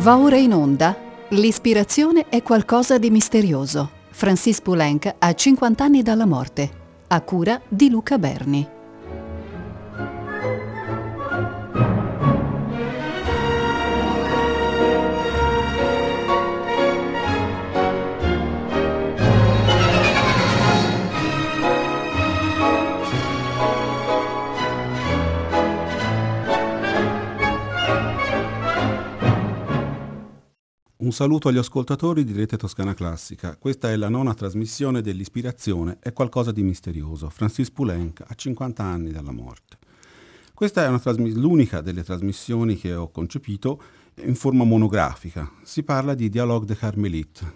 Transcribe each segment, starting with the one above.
Va ora in onda. L'ispirazione è qualcosa di misterioso. Francis Poulenc ha 50 anni dalla morte. A cura di Luca Berni. Un saluto agli ascoltatori di Rete Toscana Classica. Questa è la nona trasmissione dell'Ispirazione è qualcosa di misterioso. Francis Poulenc ha 50 anni dalla morte. Questa è trasmis- l'unica delle trasmissioni che ho concepito in forma monografica. Si parla di Dialogue de Carmelite,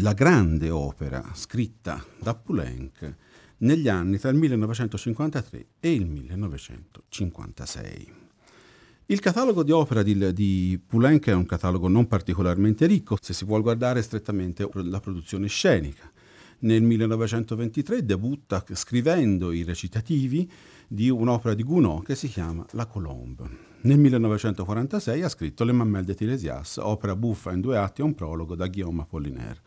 la grande opera scritta da Poulenc negli anni tra il 1953 e il 1956. Il catalogo di opera di, di Poulenc è un catalogo non particolarmente ricco, se si vuole guardare strettamente la produzione scenica. Nel 1923 debutta scrivendo i recitativi di un'opera di Gounod che si chiama La Colombe. Nel 1946 ha scritto Le Mamelles de Tiresias, opera buffa in due atti e un prologo da Guillaume Apollinaire.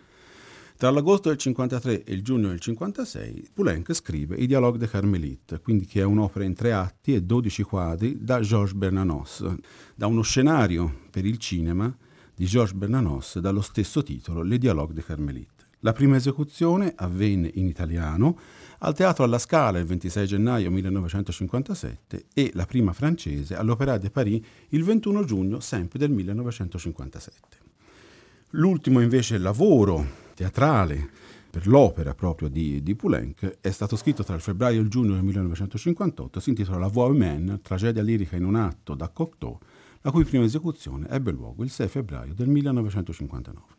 Tra l'agosto del 53 e il giugno del 56, Poulenc scrive I Dialogue de Carmelite, quindi che è un'opera in tre atti e dodici quadri da Georges Bernanos, da uno scenario per il cinema di Georges Bernanos dallo stesso titolo Le Dialogue de Carmelite. La prima esecuzione avvenne in italiano al Teatro alla Scala il 26 gennaio 1957 e la prima francese all'Opéra de Paris il 21 giugno sempre del 1957. L'ultimo invece lavoro teatrale per l'opera proprio di, di Poulenc è stato scritto tra il febbraio e il giugno del 1958, si intitola La Voix humaine, tragedia lirica in un atto da Cocteau, la cui prima esecuzione ebbe luogo il 6 febbraio del 1959.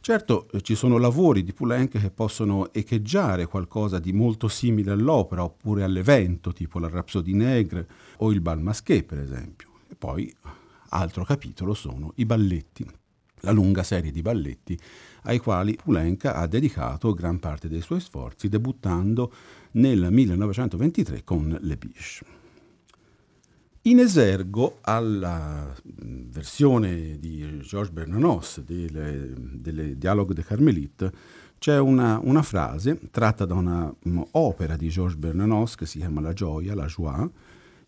Certo, eh, ci sono lavori di Poulenc che possono echeggiare qualcosa di molto simile all'opera oppure all'evento, tipo la Rhapsodie Negre o il Bal Masqué, per esempio. E poi, altro capitolo sono i balletti la lunga serie di balletti ai quali Poulenc ha dedicato gran parte dei suoi sforzi, debuttando nel 1923 con Le Biche. In esergo alla versione di Georges Bernanos delle, delle Dialogue de Carmelite c'è una, una, frase tratta da un'opera di Georges Bernanos che si chiama La gioia, la joie,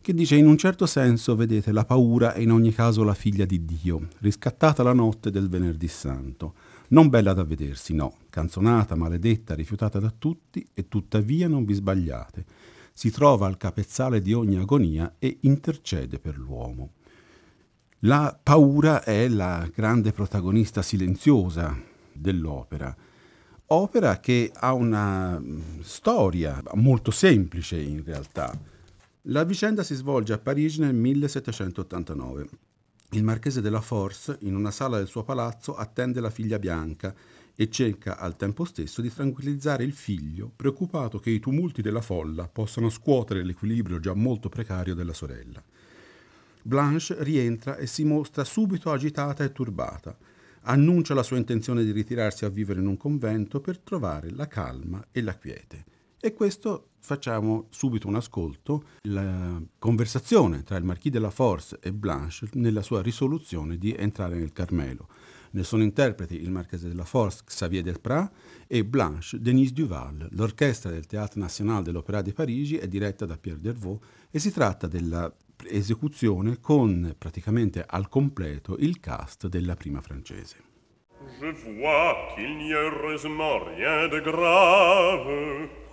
che dice in un certo senso, vedete, la paura è in ogni caso la figlia di Dio, riscattata la notte del venerdì santo. Non bella da vedersi, no, canzonata, maledetta, rifiutata da tutti, e tuttavia non vi sbagliate. Si trova al capezzale di ogni agonia e intercede per l'uomo. La paura è la grande protagonista silenziosa dell'opera. Opera che ha una mm, storia molto semplice in realtà la vicenda si svolge a Parigi nel 1789. Il marchese della Force, in una sala del suo palazzo, attende la figlia bianca e cerca al tempo stesso di tranquillizzare il figlio, preoccupato che i tumulti della folla possano scuotere l'equilibrio già molto precario della sorella. Blanche rientra e si mostra subito agitata e turbata. Annuncia la sua intenzione di ritirarsi a vivere in un convento per trovare la calma e la quiete. E questo facciamo subito un ascolto, la conversazione tra il Marquis de la Force e Blanche nella sua risoluzione di entrare nel Carmelo. Ne sono interpreti il Marchese de la Force Xavier Delprat e Blanche Denise Duval. L'orchestra del Théâtre National de l'Opéra di Parigi è diretta da Pierre Dervaux e si tratta della esecuzione con praticamente al completo il cast della prima francese. Je vois qu'il n'y a heureusement rien de grave.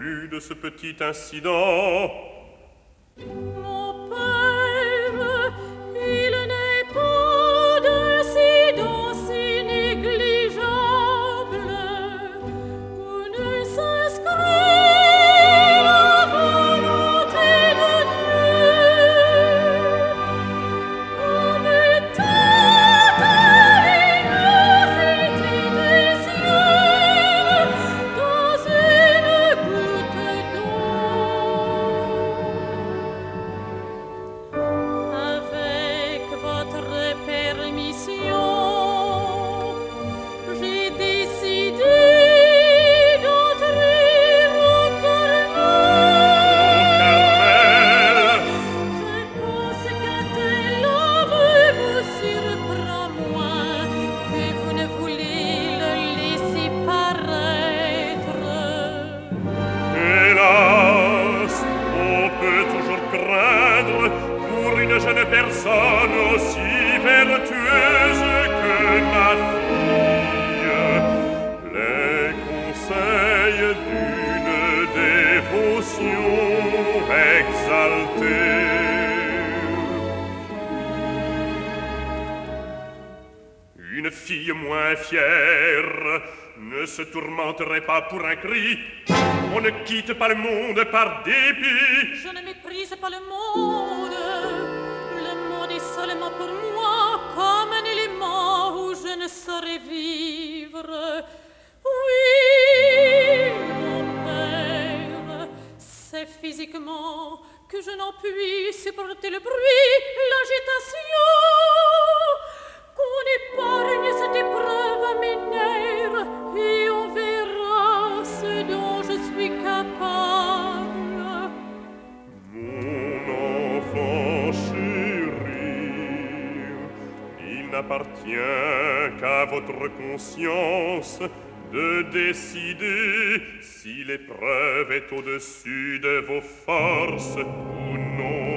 De ce petit incident. Pour un cri. On ne quitte pas le monde par dépit. Je ne méprise pas le monde. N'appartient qu'à votre conscience de décider si l'épreuve est au-dessus de vos forces ou non.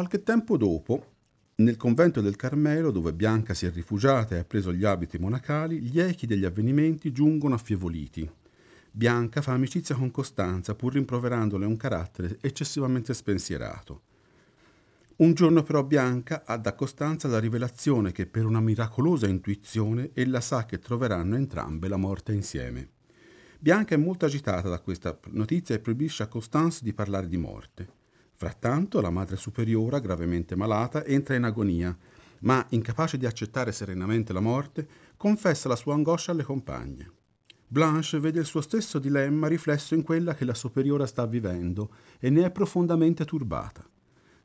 Qualche tempo dopo, nel convento del Carmelo, dove Bianca si è rifugiata e ha preso gli abiti monacali, gli echi degli avvenimenti giungono affievoliti. Bianca fa amicizia con Costanza, pur rimproverandole un carattere eccessivamente spensierato. Un giorno però Bianca ha da Costanza la rivelazione che per una miracolosa intuizione ella sa che troveranno entrambe la morte insieme. Bianca è molto agitata da questa notizia e proibisce a Costanza di parlare di morte. Frattanto la madre superiora, gravemente malata, entra in agonia ma incapace di accettare serenamente la morte, confessa la sua angoscia alle compagne. Blanche vede il suo stesso dilemma riflesso in quella che la superiora sta vivendo e ne è profondamente turbata.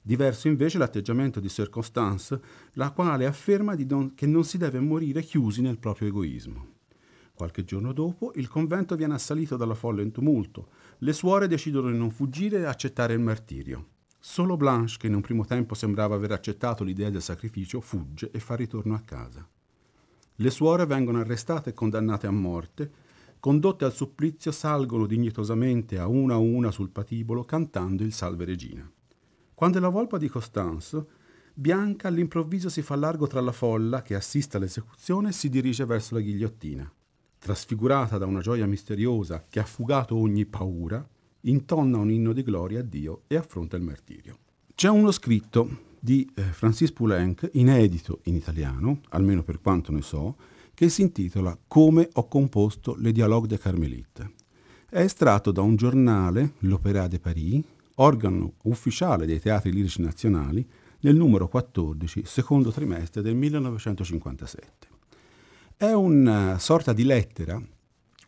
Diverso invece l'atteggiamento di Sir Constance, la quale afferma non, che non si deve morire chiusi nel proprio egoismo. Qualche giorno dopo il convento viene assalito dalla folla in tumulto. Le suore decidono di non fuggire e accettare il martirio. Solo Blanche, che in un primo tempo sembrava aver accettato l'idea del sacrificio, fugge e fa ritorno a casa. Le suore vengono arrestate e condannate a morte, condotte al supplizio salgono dignitosamente a una a una sul patibolo cantando il Salve Regina. Quando è la volpa di Costanzo, Bianca all'improvviso si fa largo tra la folla che assiste all'esecuzione e si dirige verso la ghigliottina. Trasfigurata da una gioia misteriosa che ha fugato ogni paura, intonna un inno di gloria a Dio e affronta il martirio. C'è uno scritto di eh, Francis Poulenc, inedito in italiano, almeno per quanto ne so, che si intitola Come ho composto le Dialogues de Carmelite. È estratto da un giornale, l'Opéra de Paris, organo ufficiale dei teatri lirici nazionali, nel numero 14, secondo trimestre del 1957. È una sorta di lettera,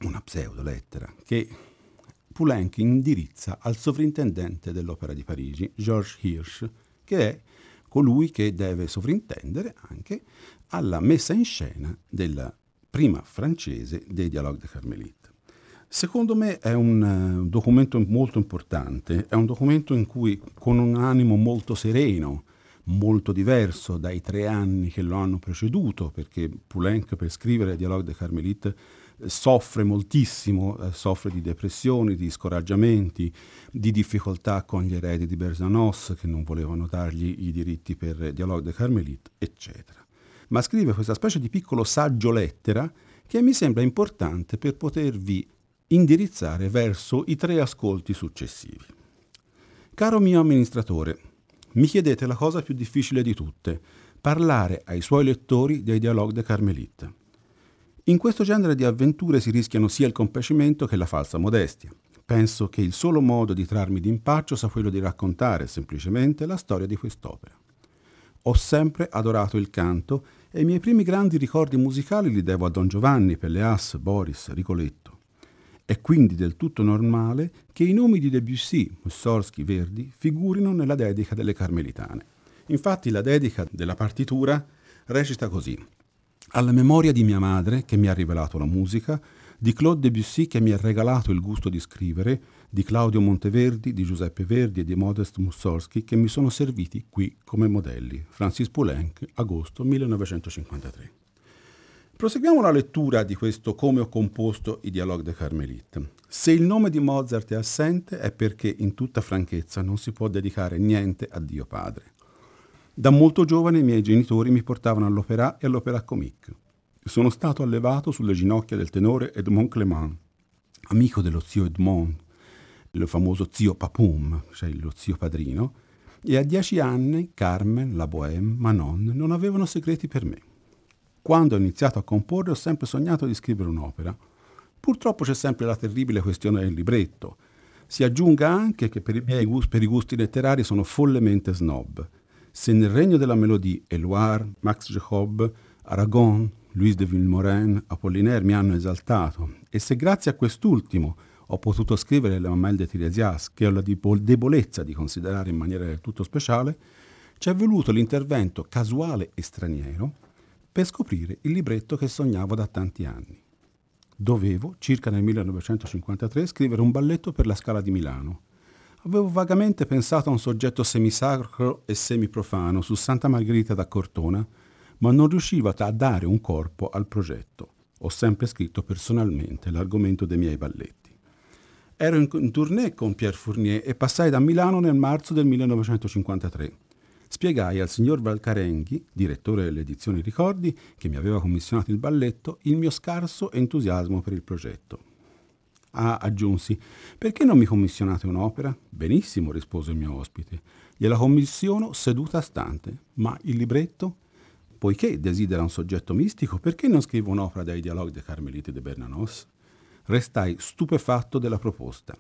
una pseudo-lettera, che Poulenc indirizza al sovrintendente dell'Opera di Parigi, Georges Hirsch, che è colui che deve sovrintendere anche alla messa in scena della prima francese dei Dialogues de Carmelite. Secondo me è un uh, documento molto importante, è un documento in cui con un animo molto sereno, molto diverso dai tre anni che lo hanno preceduto, perché Poulenc per scrivere Dialogue de Carmelite soffre moltissimo, eh, soffre di depressioni, di scoraggiamenti, di difficoltà con gli eredi di Berzanos che non volevano dargli i diritti per Dialogue de Carmelite, eccetera ma scrive questa specie di piccolo saggio lettera che mi sembra importante per potervi indirizzare verso i tre ascolti successivi. Caro mio amministratore, mi chiedete la cosa più difficile di tutte, parlare ai suoi lettori dei Dialogue de Carmelite. In questo genere di avventure si rischiano sia il compiacimento che la falsa modestia. Penso che il solo modo di trarmi d'impaccio sia quello di raccontare semplicemente la storia di quest'opera. Ho sempre adorato il canto e i miei primi grandi ricordi musicali li devo a Don Giovanni, Pelleas, Boris, Ricoletto. È quindi del tutto normale che i nomi di Debussy, Mussorgsky, Verdi figurino nella dedica delle Carmelitane. Infatti la dedica della partitura recita così. Alla memoria di mia madre, che mi ha rivelato la musica, di Claude Debussy che mi ha regalato il gusto di scrivere, di Claudio Monteverdi, di Giuseppe Verdi e di Modest Mussorgsky che mi sono serviti qui come modelli. Francis Poulenc, agosto 1953. Proseguiamo la lettura di questo Come ho composto i Dialogue de Carmelite. Se il nome di Mozart è assente è perché in tutta franchezza non si può dedicare niente a Dio Padre. Da molto giovane i miei genitori mi portavano all'opera e all'opera comique. Sono stato allevato sulle ginocchia del tenore Edmond Clément, amico dello zio Edmond, il famoso zio Papum, cioè lo zio padrino, e a dieci anni Carmen, la Bohème, Manon non avevano segreti per me. Quando ho iniziato a comporre ho sempre sognato di scrivere un'opera. Purtroppo c'è sempre la terribile questione del libretto. Si aggiunga anche che per i miei gusti, per i gusti letterari sono follemente snob. Se nel regno della melodie Éluard, Max Jacob, Aragon, Louis de Vilmorin, Apollinaire mi hanno esaltato e se grazie a quest'ultimo ho potuto scrivere le Mamelle de Tiresias, che ho la debolezza di considerare in maniera del tutto speciale, ci è voluto l'intervento casuale e straniero per scoprire il libretto che sognavo da tanti anni. Dovevo, circa nel 1953, scrivere un balletto per la Scala di Milano. Avevo vagamente pensato a un soggetto semisacro e semiprofano su Santa Margherita da Cortona, ma non riuscivo a dare un corpo al progetto. Ho sempre scritto personalmente l'argomento dei miei balletti. Ero in, tournée con Pierre Fournier e passai da Milano nel marzo del 1953. Spiegai al signor Valcarenghi, direttore delle edizioni Ricordi, che mi aveva commissionato il balletto, il mio scarso entusiasmo per il progetto. Ah, aggiunsi, perché non mi commissionate un'opera? Benissimo, rispose il mio ospite. Gliela commissiono seduta a stante. Ma il libretto? Poiché desidera un soggetto mistico, perché non scrivo un'opera dai dialoghi dei Carmeliti de Bernanos? Restai stupefatto della proposta.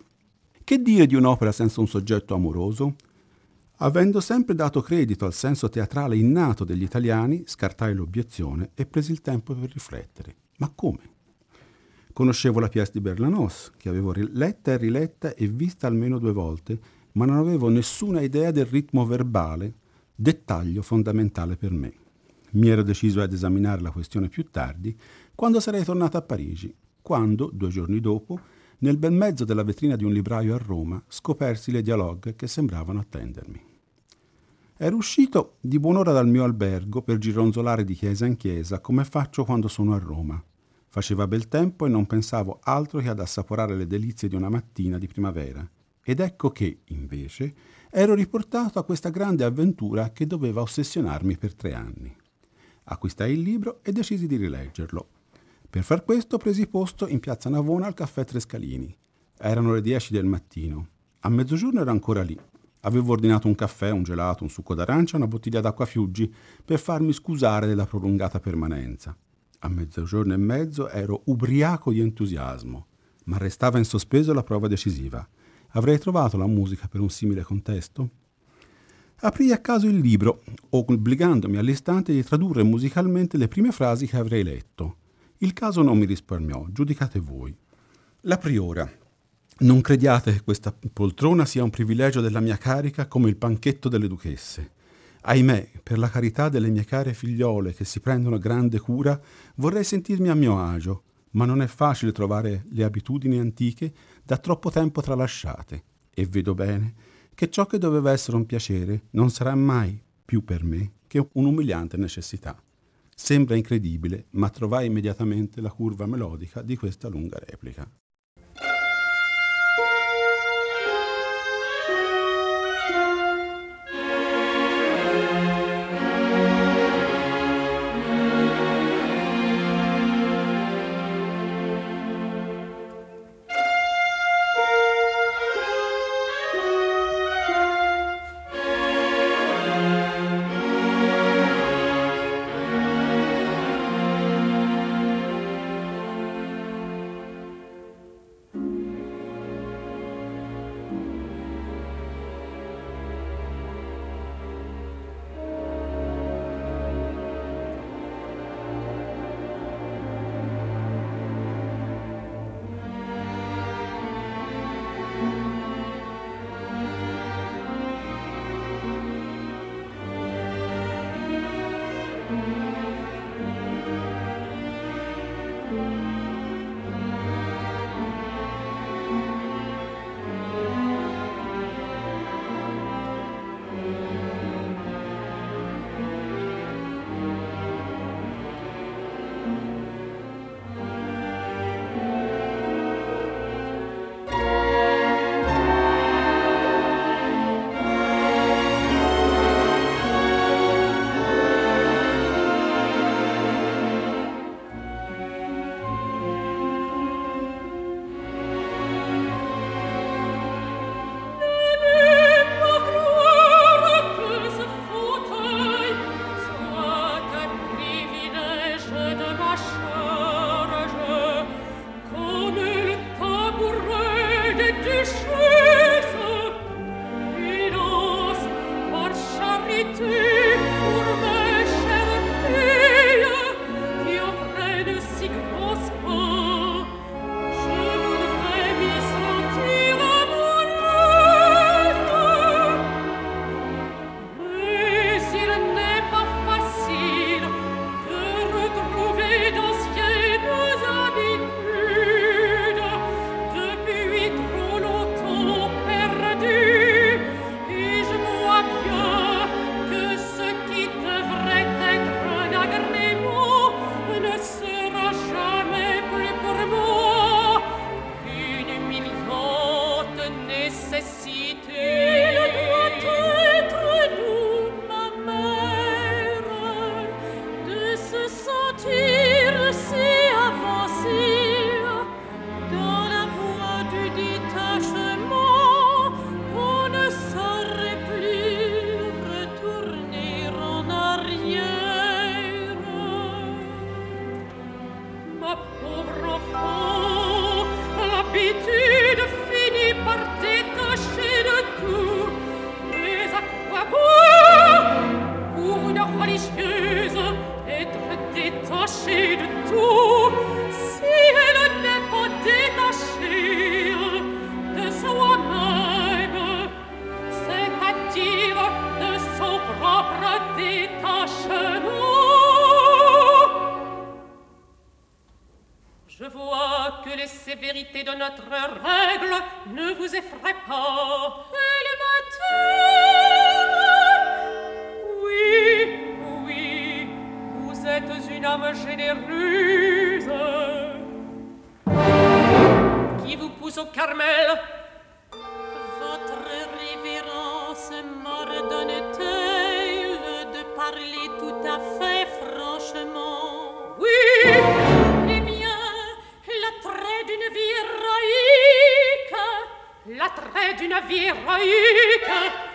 Che dire di un'opera senza un soggetto amoroso? Avendo sempre dato credito al senso teatrale innato degli italiani, scartai l'obiezione e presi il tempo per riflettere. Ma come? Conoscevo la pièce di Berlanos, che avevo letta e riletta e vista almeno due volte, ma non avevo nessuna idea del ritmo verbale, dettaglio fondamentale per me. Mi ero deciso ad esaminare la questione più tardi, quando sarei tornato a Parigi, quando, due giorni dopo, nel bel mezzo della vetrina di un libraio a Roma, scopersi le dialogue che sembravano attendermi. Ero uscito di buon'ora dal mio albergo per gironzolare di chiesa in chiesa come faccio quando sono a Roma. Faceva bel tempo e non pensavo altro che ad assaporare le delizie di una mattina di primavera. Ed ecco che, invece, ero riportato a questa grande avventura che doveva ossessionarmi per tre anni. Acquistai il libro e decisi di rileggerlo. Per far questo presi posto in piazza Navona al caffè Trescalini. Erano le dieci del mattino. A mezzogiorno ero ancora lì, Avevo ordinato un caffè, un gelato, un succo d'arancia e una bottiglia d'acqua Fiuggi per farmi scusare della prolungata permanenza. A mezzogiorno e mezzo ero ubriaco di entusiasmo, ma restava in sospeso la prova decisiva. Avrei trovato la musica per un simile contesto? Aprì a caso il libro, obbligandomi all'istante di tradurre musicalmente le prime frasi che avrei letto. Il caso non mi risparmiò, giudicate voi. La priora, non crediate che questa poltrona sia un privilegio della mia carica come il panchetto delle duchesse. Ahimè, per la carità delle mie care figliole che si prendono grande cura, vorrei sentirmi a mio agio, ma non è facile trovare le abitudini antiche da troppo tempo tralasciate. E vedo bene che ciò che doveva essere un piacere non sarà mai più per me che un'umiliante necessità. Sembra incredibile, ma trovai immediatamente la curva melodica di questa lunga replica. Destroy.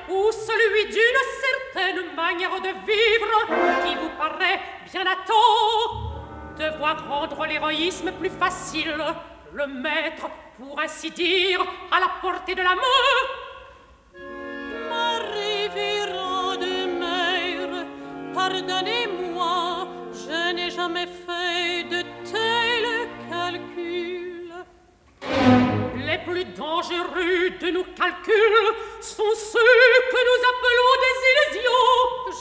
Ou celui d'une certaine manière de vivre qui vous paraît bien à temps, devoir rendre l'héroïsme plus facile le mettre, pour ainsi dire, à la portée de la main. Ma révérende mère, pardonnez-moi, sont ceux que nous appelons des illusions.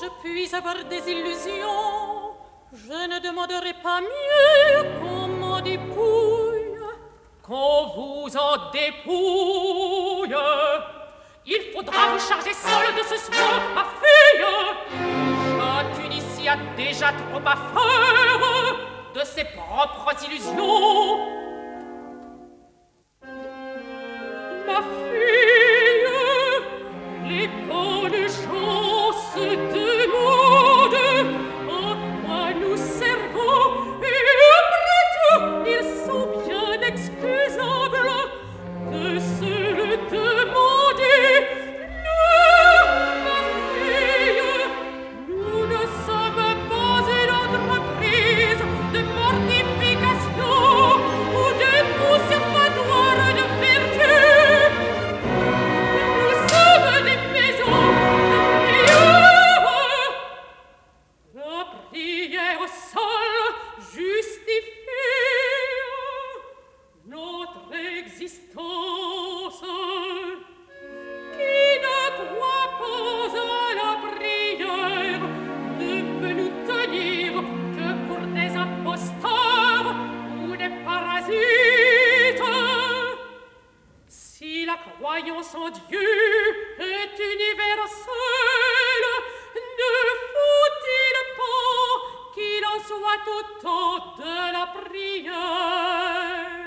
Je puis avoir des illusions, je ne demanderai pas mieux qu'on m'en dépouille qu'on vous en dépouille. Il faudra vous charger seul de ce soin, ma fille. Chacune ici a déjà trop à faire de ses propres illusions. fille, les bonnes chances de moi. Croyance en Dieu est universelle, ne faut-il pas qu'il en soit autant de la prière?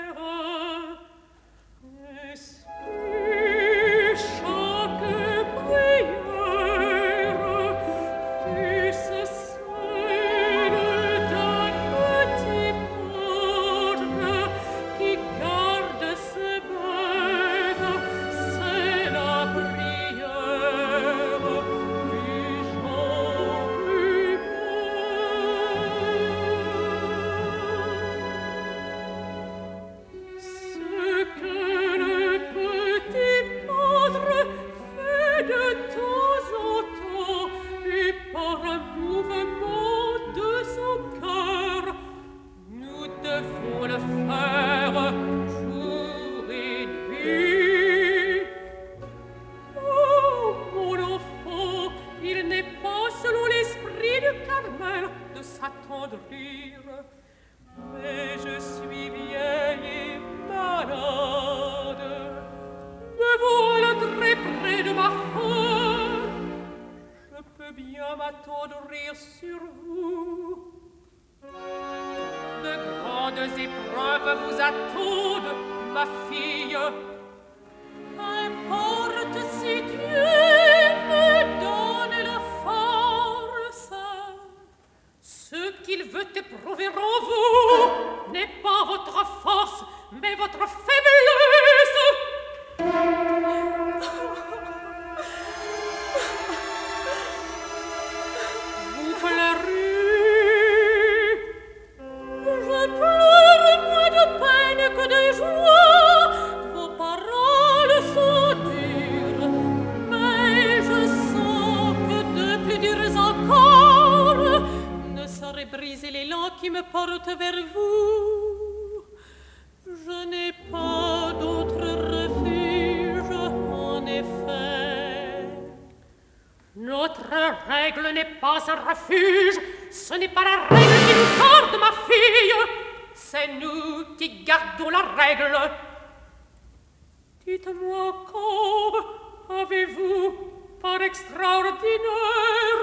Briser l'élan qui me porte vers vous. Je n'ai pas d'autre refuge, en effet. Notre règle n'est pas un refuge, ce n'est pas la règle qui nous garde, ma fille. c'est nous qui gardons la règle. Dites-moi quand avez-vous, par extraordinaire,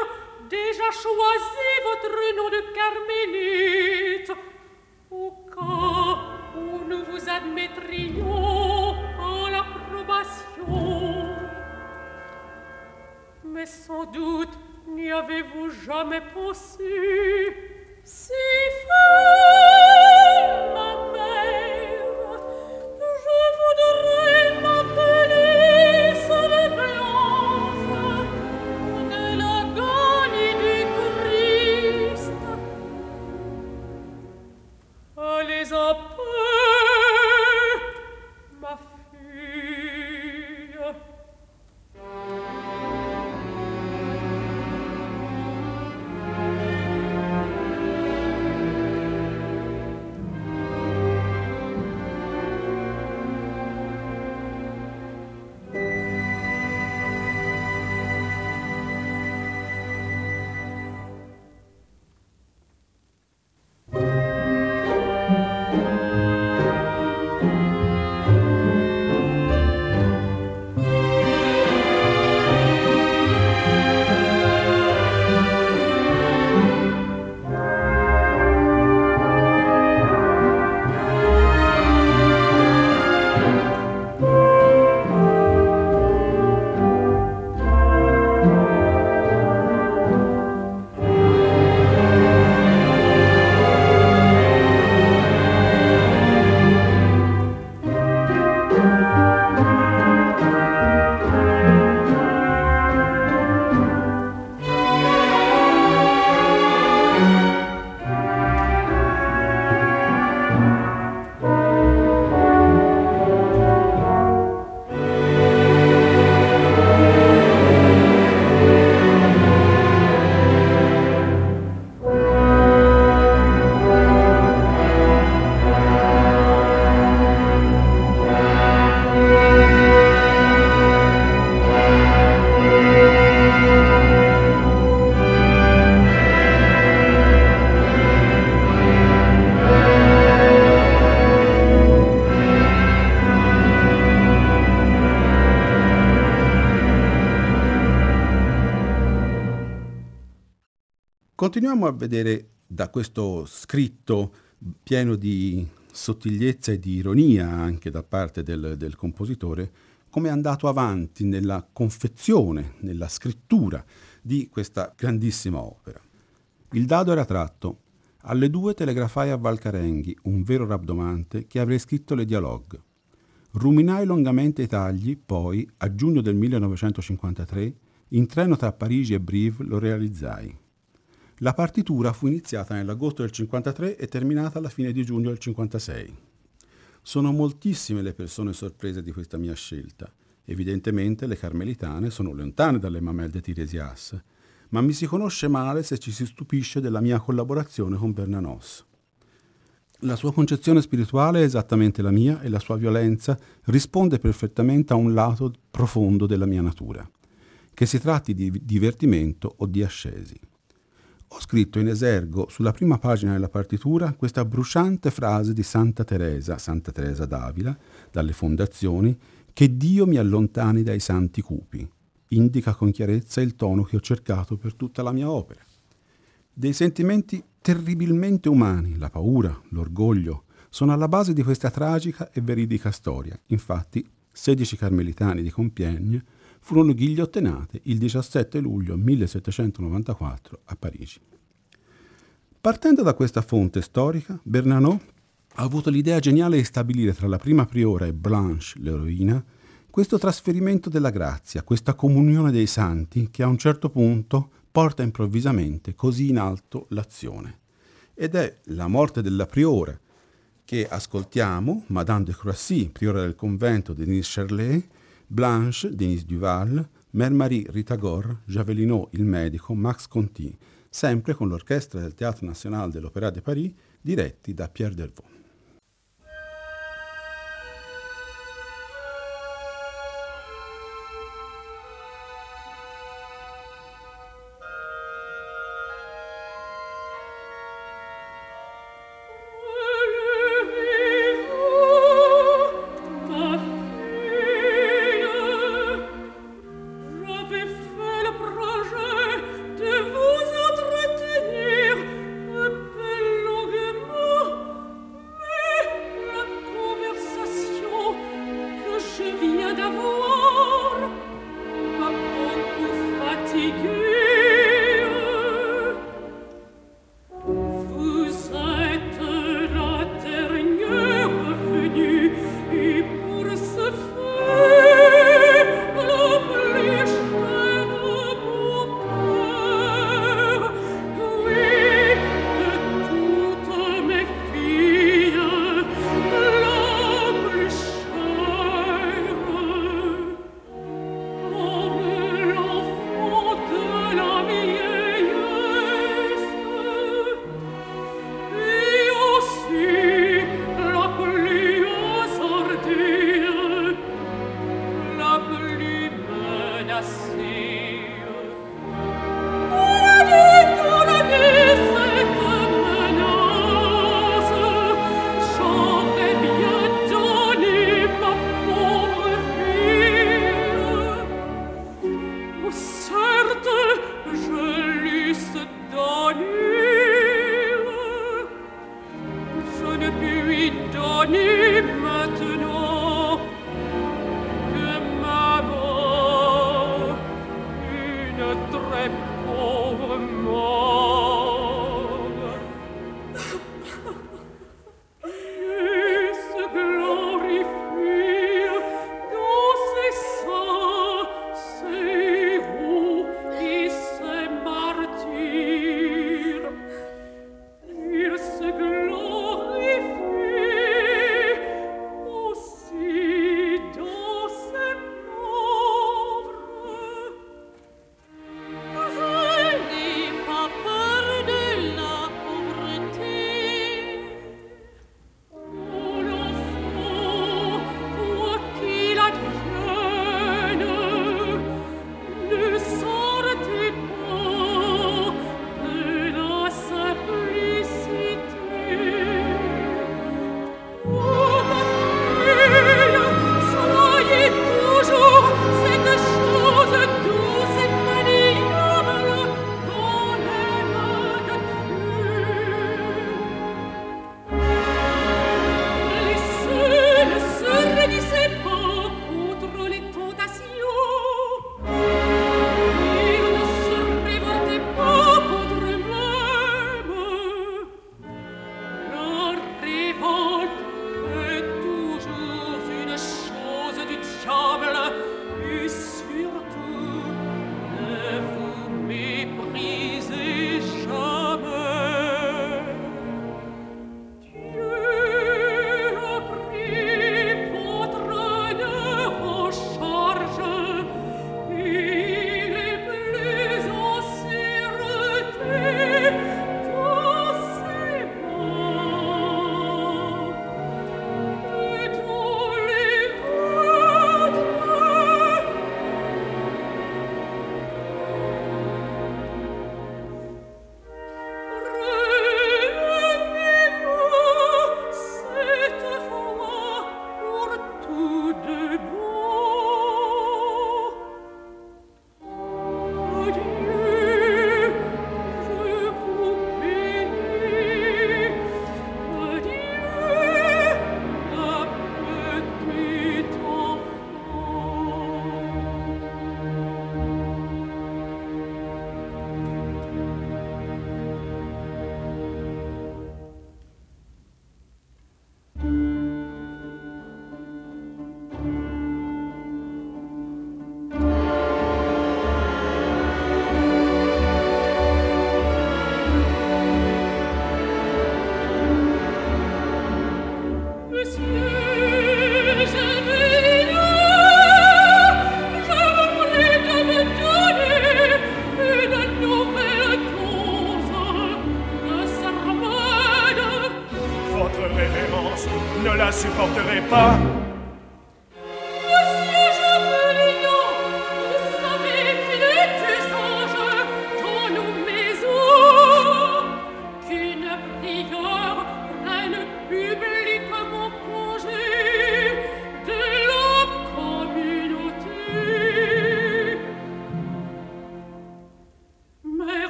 déjà choisi votre nom de carmélite. Au cas où nous vous admettrions à l'approbation. Mais sans doute n'y avez-vous jamais pensé. Si fort, ma mère, up. Continuiamo a vedere da questo scritto pieno di sottigliezza e di ironia anche da parte del, del compositore come è andato avanti nella confezione, nella scrittura di questa grandissima opera. Il dado era tratto. Alle due telegrafai a Valcarenghi, un vero rabdomante, che avrei scritto le dialogue. Ruminai lungamente i tagli, poi, a giugno del 1953, in treno tra Parigi e Brive lo realizzai. La partitura fu iniziata nell'agosto del 53 e terminata alla fine di giugno del 56. Sono moltissime le persone sorprese di questa mia scelta. Evidentemente le carmelitane sono lontane dalle mamelle de Tiresias, ma mi si conosce male se ci si stupisce della mia collaborazione con Bernanos. La sua concezione spirituale è esattamente la mia e la sua violenza risponde perfettamente a un lato profondo della mia natura, che si tratti di divertimento o di ascesi. Ho scritto in esergo sulla prima pagina della partitura questa bruciante frase di Santa Teresa, Santa Teresa d'Avila, dalle fondazioni, che Dio mi allontani dai santi cupi. Indica con chiarezza il tono che ho cercato per tutta la mia opera. Dei sentimenti terribilmente umani, la paura, l'orgoglio, sono alla base di questa tragica e veridica storia. Infatti, 16 carmelitani di Compiègne furono ghigliottenate il 17 luglio 1794 a Parigi. Partendo da questa fonte storica, Bernanos ha avuto l'idea geniale di stabilire tra la prima priora e Blanche, l'eroina, questo trasferimento della grazia, questa comunione dei santi che a un certo punto porta improvvisamente così in alto l'azione. Ed è la morte della priora che ascoltiamo, Madame de Croissy, priora del convento di Nice-Charlet, Blanche, Denise Duval, Mère Marie Rita Gore, Javelinot, il medico, Max Conti, sempre con l'orchestra del Théâtre National de l'Opéra de Paris, diretti da Pierre Delvaux.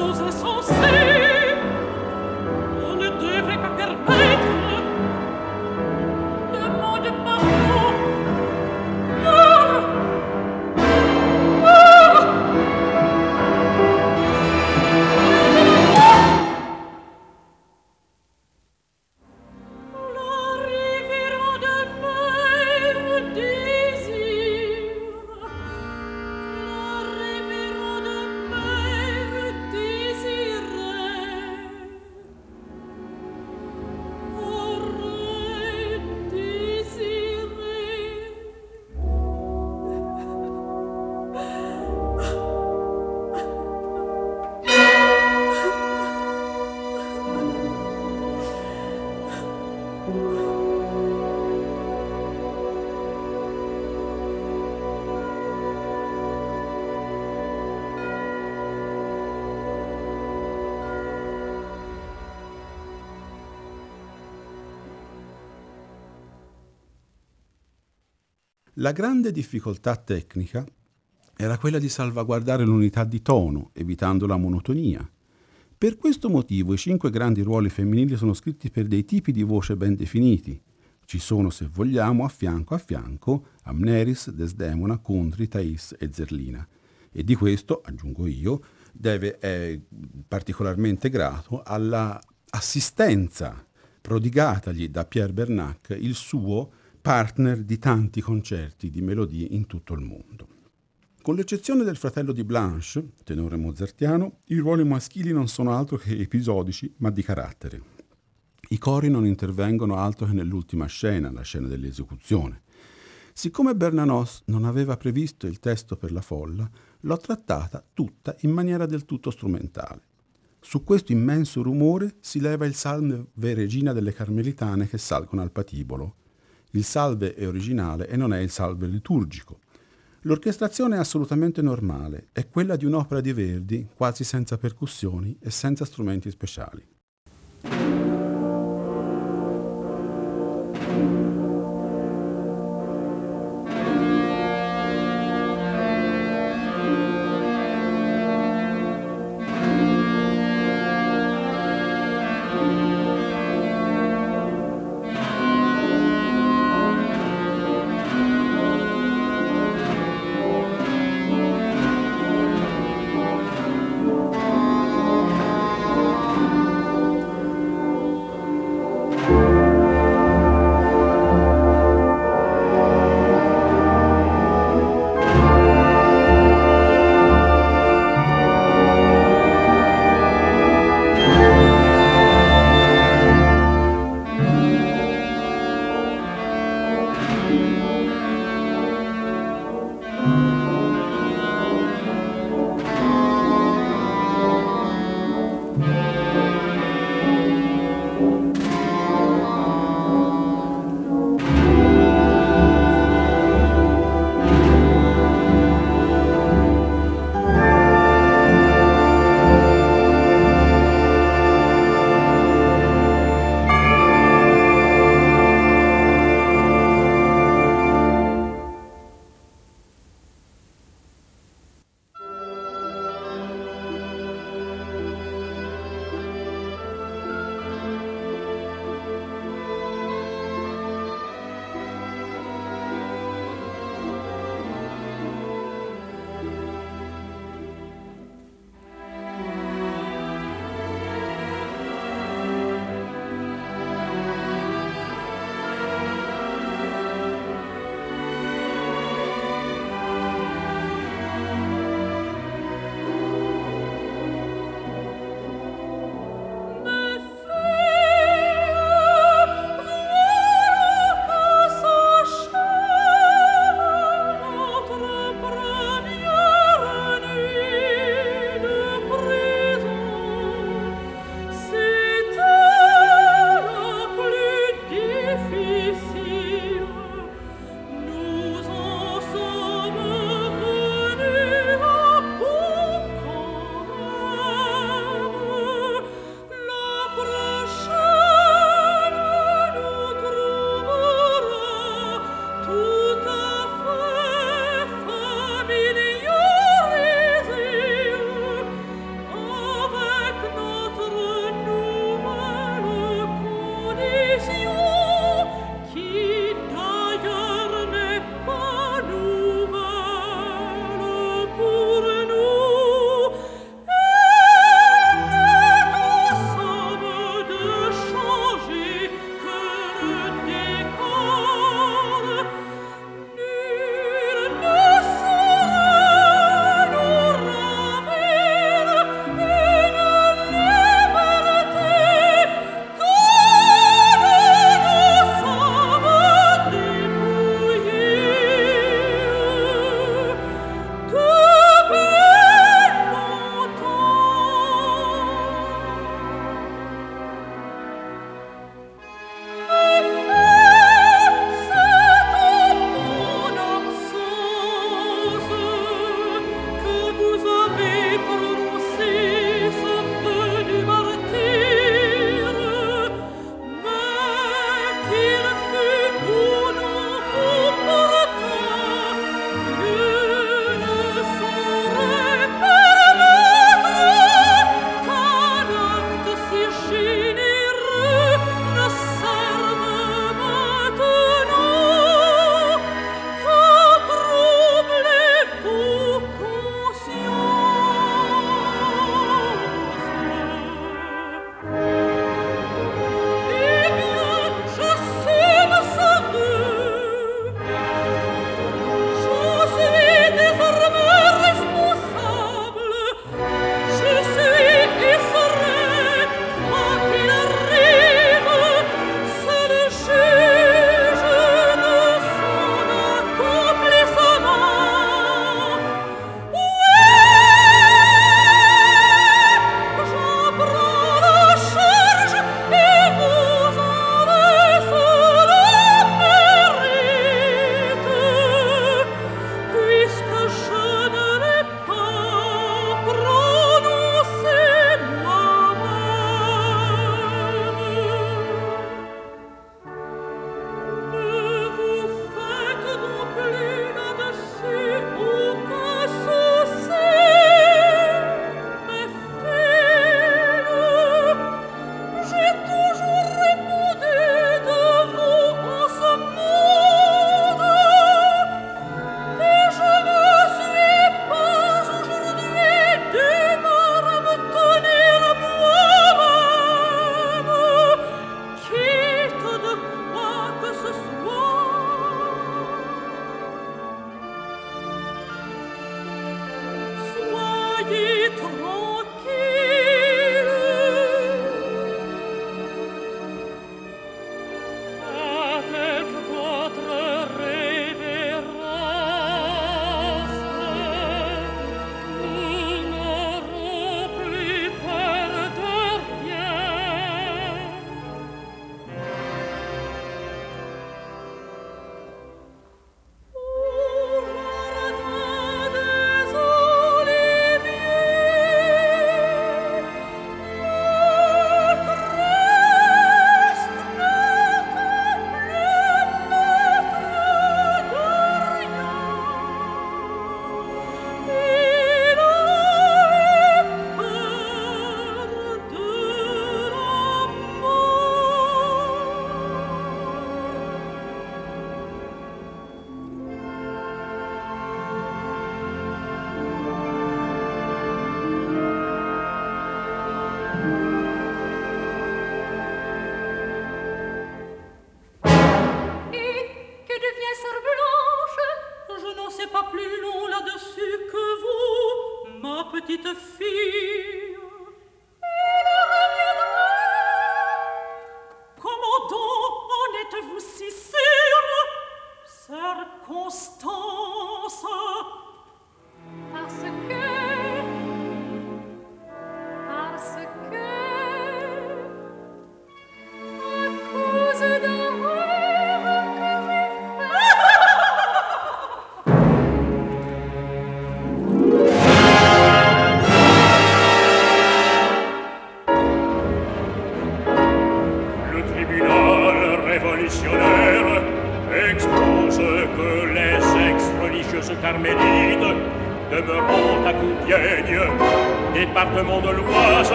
roses La grande difficoltà tecnica era quella di salvaguardare l'unità di tono, evitando la monotonia. Per questo motivo i cinque grandi ruoli femminili sono scritti per dei tipi di voce ben definiti. Ci sono, se vogliamo, a fianco a fianco Amneris, Desdemona, Contri, Thais e Zerlina. E di questo, aggiungo io, deve, è particolarmente grato all'assistenza prodigatagli da Pierre Bernac il suo partner di tanti concerti di melodie in tutto il mondo. Con l'eccezione del fratello di Blanche, tenore mozartiano, i ruoli maschili non sono altro che episodici, ma di carattere. I cori non intervengono altro che nell'ultima scena, la scena dell'esecuzione. Siccome Bernanos non aveva previsto il testo per la folla, l'ho trattata tutta in maniera del tutto strumentale. Su questo immenso rumore si leva il salme Ve Regina delle Carmelitane che salgono al patibolo, il salve è originale e non è il salve liturgico. L'orchestrazione è assolutamente normale, è quella di un'opera di Verdi quasi senza percussioni e senza strumenti speciali.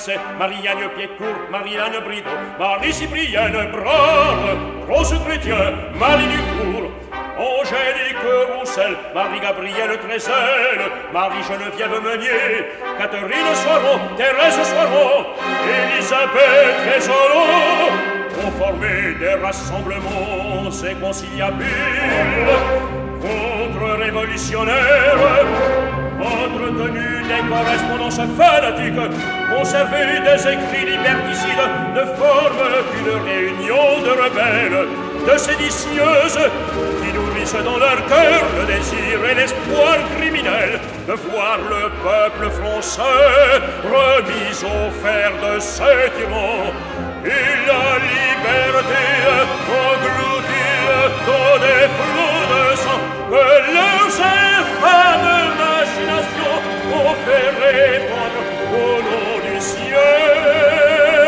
Marianne Anisset, Marianne Piedcourt, Marianne Brideau, Marie-Cyprienne Brave, Rose Chrétien, Marie Dufour, Angélique Roussel, Marie-Gabrielle Trésel, Marie-Geneviève Meunier, Catherine Soiron, Thérèse Soiron, Elisabeth Résolot, ont formé des rassemblements inconciliables contre-révolutionnaires, entretenu des correspondances fanatiques, conservé des écrits liberticides, ne forment qu'une réunion de rebelles, de séditieuses, qui nourrissent dans leur cœur le désir et l'espoir criminel de voir le peuple français remis au fer de ses tyrans, et la liberté engloutie dans des flots de sang que leurs infâmes offereban color insieme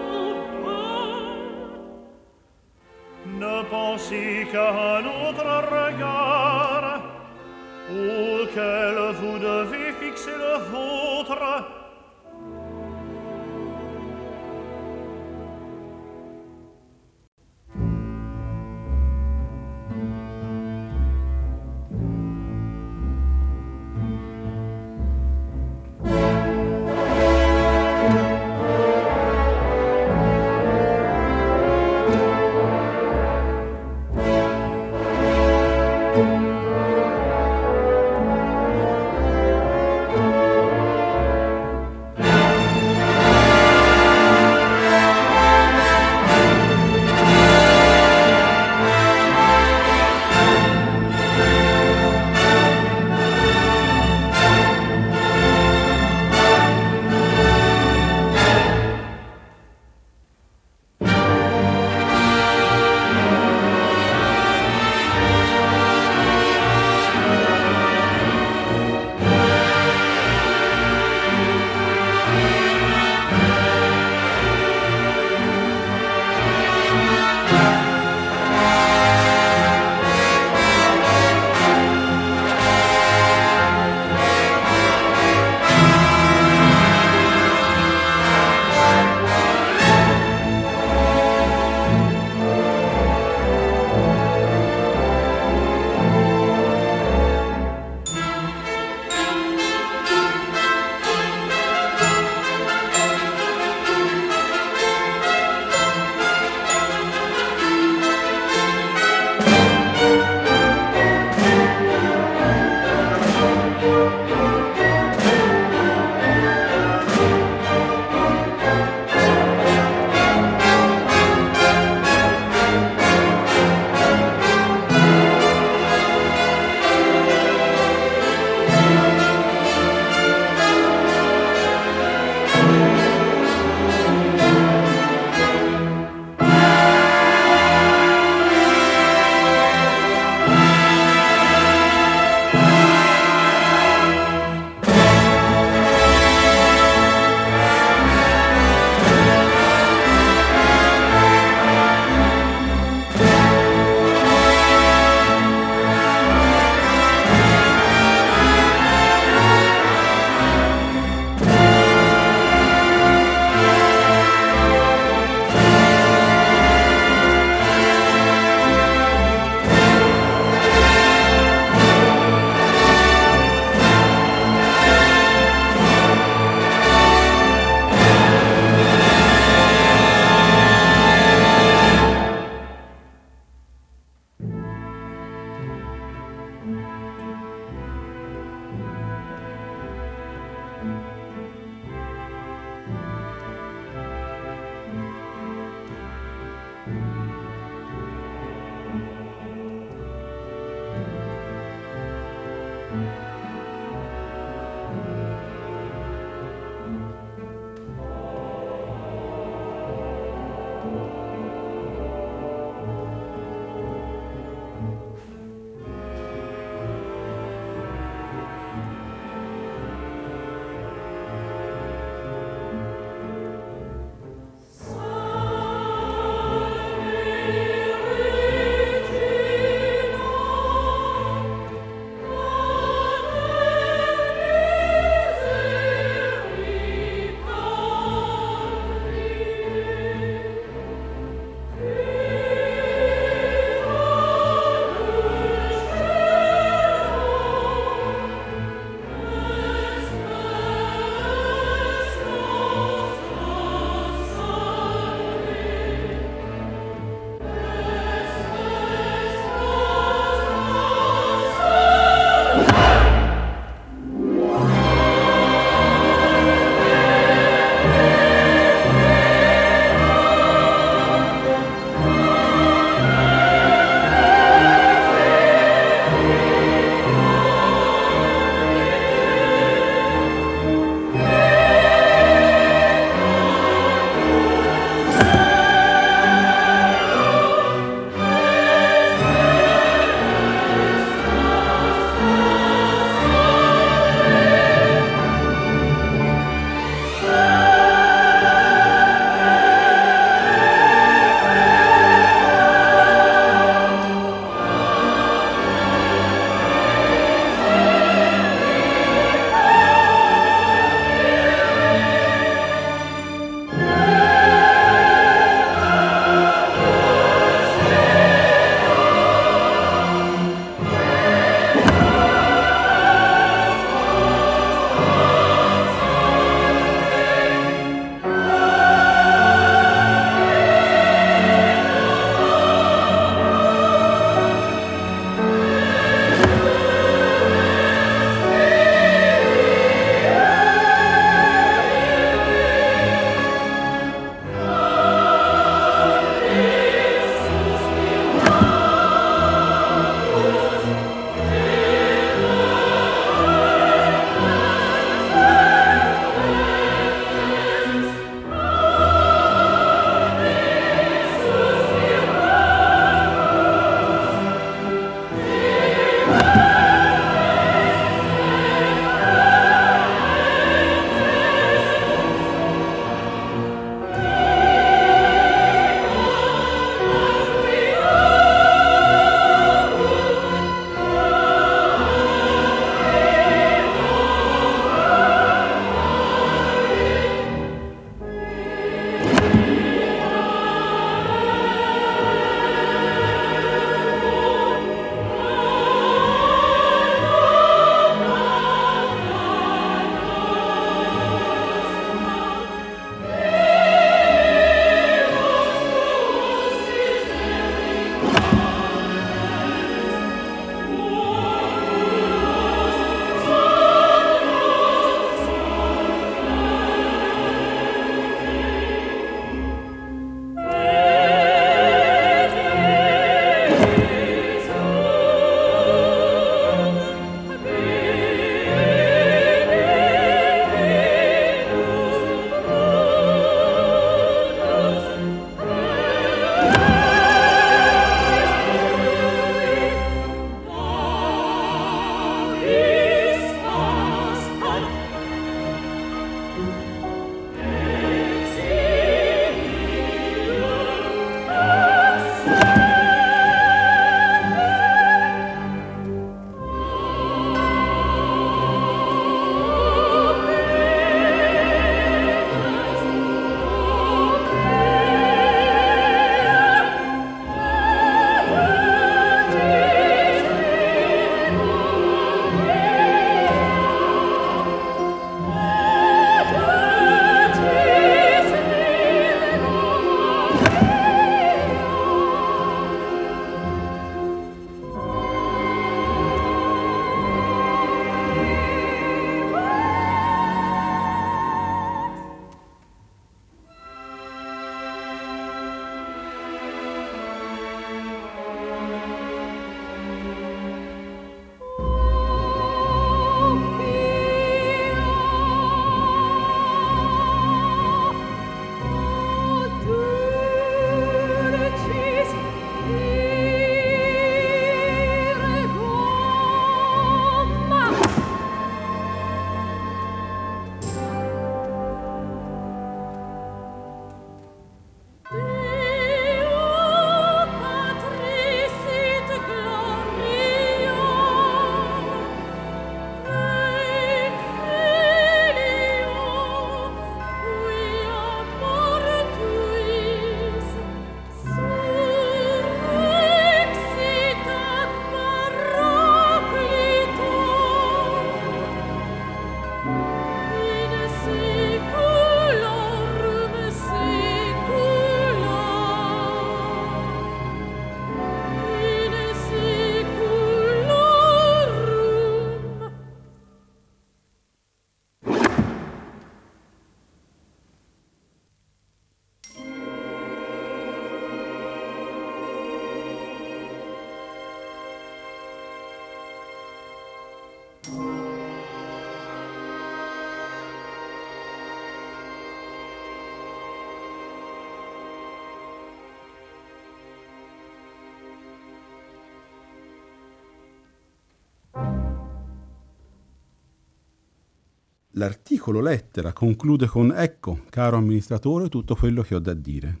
l'articolo lettera conclude con Ecco, caro amministratore, tutto quello che ho da dire.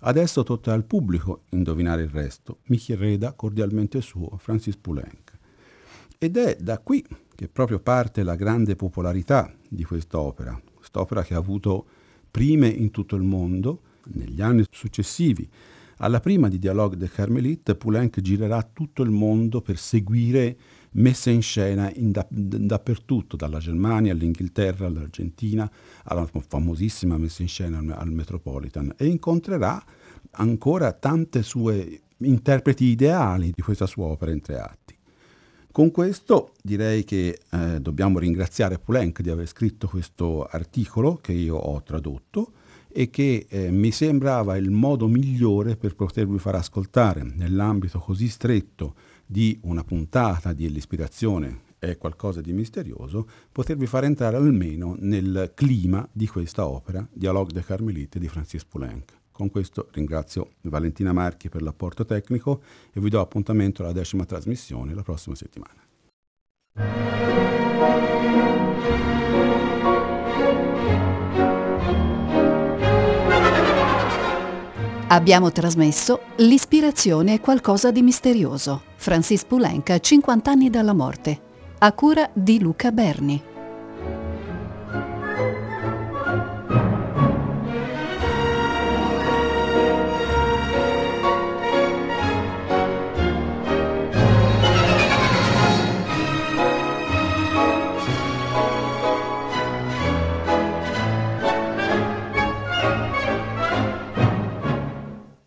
Adesso tocca al pubblico indovinare il resto. Mi chieda cordialmente suo, Francis Poulenc. Ed è da qui che proprio parte la grande popolarità di quest'opera, quest'opera che ha avuto prime in tutto il mondo, negli anni successivi. Alla prima di Dialogue de Carmelite, Poulenc girerà tutto il mondo per seguire messe in scena in da, dappertutto, dalla Germania all'Inghilterra, all'Argentina, alla famosissima messa in scena al, al Metropolitan e incontrerà ancora tante sue interpreti ideali di questa sua opera in tre atti. Con questo direi che eh, dobbiamo ringraziare Poulenc di aver scritto questo articolo che io ho tradotto e che eh, mi sembrava il modo migliore per potervi far ascoltare nell'ambito così stretto di una puntata di l'ispirazione è qualcosa di misterioso, potervi far entrare almeno nel clima di questa opera, Dialogue de Carmelite di Francis Poulenc. Con questo ringrazio Valentina Marchi per l'apporto tecnico e vi do appuntamento alla decima trasmissione la prossima settimana. Abbiamo trasmesso L'ispirazione è qualcosa di misterioso. Francis Poulenc, 50 anni dalla morte. A cura di Luca Berni.